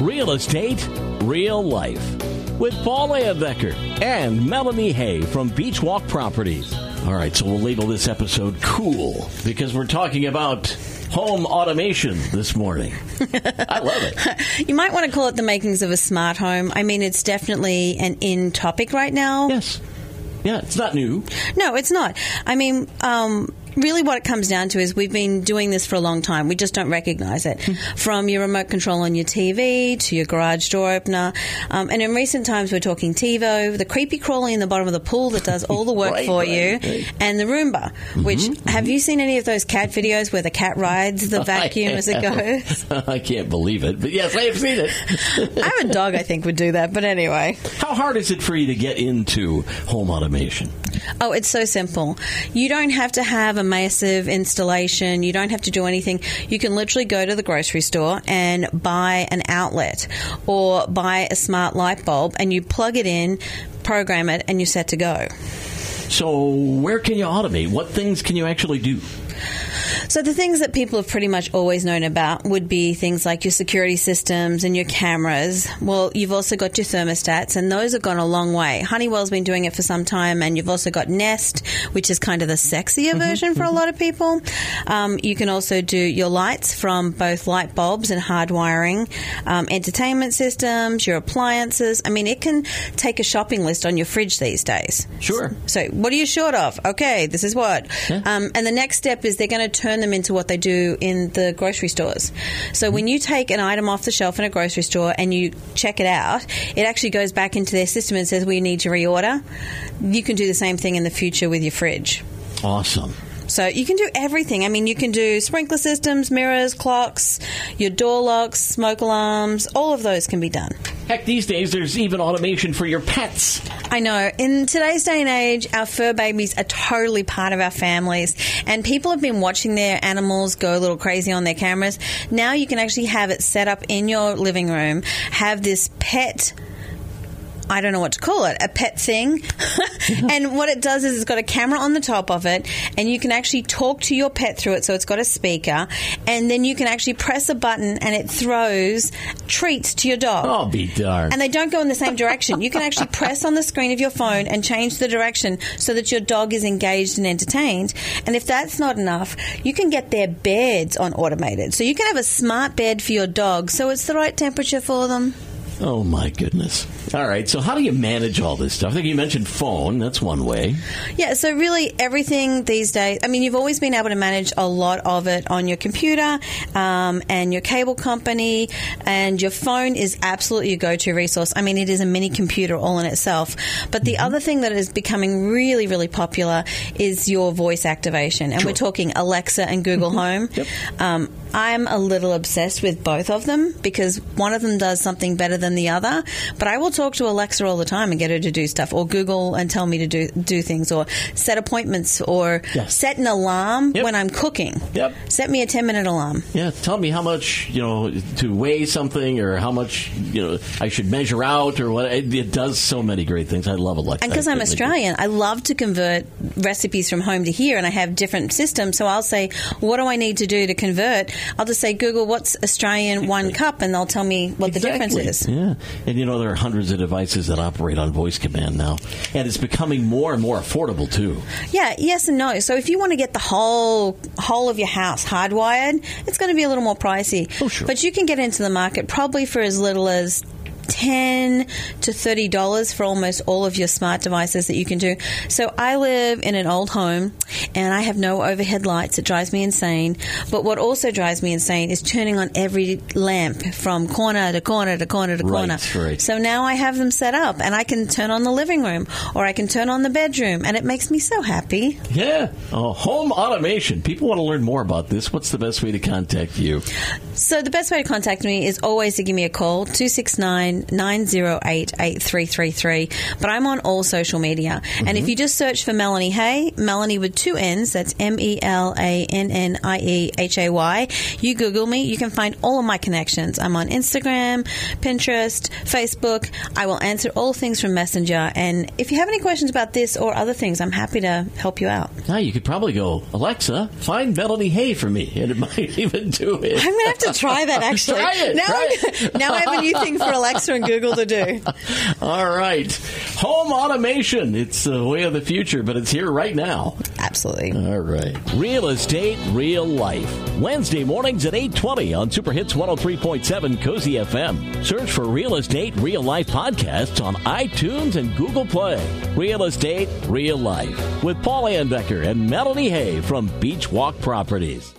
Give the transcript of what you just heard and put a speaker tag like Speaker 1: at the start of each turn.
Speaker 1: Real estate, real life. With Paul Becker and Melannie Hay from Beach Walk Properties. All right, so we'll label this episode cool because we're talking about home automation this morning. I love it.
Speaker 2: You might want to call it the makings of a smart home. I mean, it's definitely an in topic right now.
Speaker 1: Yes. Yeah, it's not new.
Speaker 2: No, it's not. I mean, um, really what it comes down to is we've been doing this for a long time. We just don't recognize it. From your remote control on your TV to your garage door opener. Um, and in recent times, we're talking TiVo, the creepy crawly in the bottom of the pool that does all the work
Speaker 1: Right,
Speaker 2: for
Speaker 1: right,
Speaker 2: you,
Speaker 1: right. Mm-hmm,
Speaker 2: and the Roomba, which have you seen any of those cat videos where the cat rides the vacuum as it goes?
Speaker 1: I can't believe it, but yes, I have seen it.
Speaker 2: I have a dog I think would do that, but anyway.
Speaker 1: How hard is it for you to get into home automation?
Speaker 2: Oh, it's so simple. You don't have to have a massive installation. You don't have to do anything. You can literally go to the grocery store and buy an outlet or buy a smart light bulb and you plug it in, program it, and you're set to go.
Speaker 1: So, where can you automate? What things can you actually do?
Speaker 2: So the things that people have pretty much always known about would be things like your security systems and your cameras. Well, you've also got your thermostats, and those have gone a long way. Honeywell's been doing it for some time, and you've also got Nest, which is kind of the sexier version for a lot of people. Um, you can also do your lights from both light bulbs and hard wiring, um, entertainment systems, your appliances. I mean, it can take a shopping list on your fridge these days.
Speaker 1: Sure.
Speaker 2: So, what are you short of? Okay, this is what. Um, and the next step is they're going to turn them into what they do in the grocery stores. So, when you take an item off the shelf in a grocery store and you check it out, it actually goes back into their system and says, We need to reorder. You can do the same thing in the future with your fridge.
Speaker 1: Awesome.
Speaker 2: So you can do everything. I mean, you can do sprinkler systems, mirrors, clocks, your door locks, smoke alarms. All of those can be done.
Speaker 1: Heck, these days there's even automation for your pets.
Speaker 2: I know. In today's day and age, our fur babies are totally part of our families, and people have been watching their animals go a little crazy on their cameras. Now you can actually have it set up in your living room, have this pet. I don't know what to call it, a pet thing. and what it does is it's got a camera on the top of it, and you can actually talk to your pet through it, so it's got a speaker, and then you can actually press a button and it throws treats to your dog.
Speaker 1: Oh, be darned.
Speaker 2: And they don't go in the same direction. You can actually press on the screen of your phone and change the direction so that your dog is engaged and entertained. And if that's not enough, you can get their beds on automated. So you can have a smart bed for your dog so it's the right temperature for them.
Speaker 1: Oh, my goodness. All right, so how do you manage all this stuff? I think you mentioned phone. That's one way.
Speaker 2: Yeah, so really everything these days, I mean, you've always been able to manage a lot of it on your computer um, and your cable company, and your phone is absolutely your go to resource. I mean, it is a mini computer all in itself. But the other thing that is becoming really, really popular is your voice activation, and we're talking Alexa and Google Home.
Speaker 1: Yep.
Speaker 2: Um, I'm a little obsessed with both of them because one of them does something better than the other. But I will talk to Alexa all the time and get her to do stuff, or Google and tell me to do do things, or set appointments, or
Speaker 1: Yes.
Speaker 2: set an alarm
Speaker 1: Yep.
Speaker 2: when I'm cooking.
Speaker 1: Yep.
Speaker 2: Set me a 10 minute alarm.
Speaker 1: Yeah, tell me how much you know to weigh something, or how much you know I should measure out, or what. It, it does so many great things. I love Alexa.
Speaker 2: And because I'm Australian, I love to convert recipes from home to here, and I have different systems. So I'll say, "What do I need to do to convert?" I'll just say, "Google, what's Australian one cup?" and they'll tell me what the difference is.
Speaker 1: Yeah, and you know there are hundreds of devices that operate on voice command now, and it's becoming more and more affordable too.
Speaker 2: Yeah, yes and no. So if you want to get the whole whole of your house hardwired, it's going to be a little more pricey.
Speaker 1: Oh, sure.
Speaker 2: But you can get into the market probably for as little as ten to thirty dollars for almost all of your smart devices that you can do. So I live in an old home and I have no overhead lights. It drives me insane. But what also drives me insane is turning on every lamp from corner to corner to corner to
Speaker 1: Right,
Speaker 2: corner.
Speaker 1: right.
Speaker 2: So now I have them set up and I can turn on the living room or I can turn on the bedroom and it makes me so happy.
Speaker 1: Yeah, oh, home automation. People want to learn more about this. What's the best way to contact you?
Speaker 2: So the best way to contact me is always to give me a call, 269 908 But I'm on all social media. And if mm-hmm. you just search for Melannie Hay, Melannie with two N's, that's M E L A N N I E H A Y, you Google me, you can find all of my connections. I'm on Instagram, Pinterest, Facebook. I will answer all things from Messenger. And if you have any questions about this or other things, I'm happy to help you out.
Speaker 1: Now you could probably go, Alexa, find Melannie Hay for me, and it might even do it.
Speaker 2: I'm going to have to try that actually.
Speaker 1: Try it,
Speaker 2: now,
Speaker 1: try
Speaker 2: I'm- now I have a new thing for Alexa and Google to do.
Speaker 1: All right, home automation. It's the way of the future, but it's here right now.
Speaker 2: Absolutely.
Speaker 1: All right. Real estate, real life. Wednesday mornings at 820 on Super Hits 103.7 Cozy FM. Search for Real Estate, Real Life podcasts on iTunes and Google Play. Real Estate, Real Life with Paul Anbecker and Melannie Hay from Beach Walk Properties.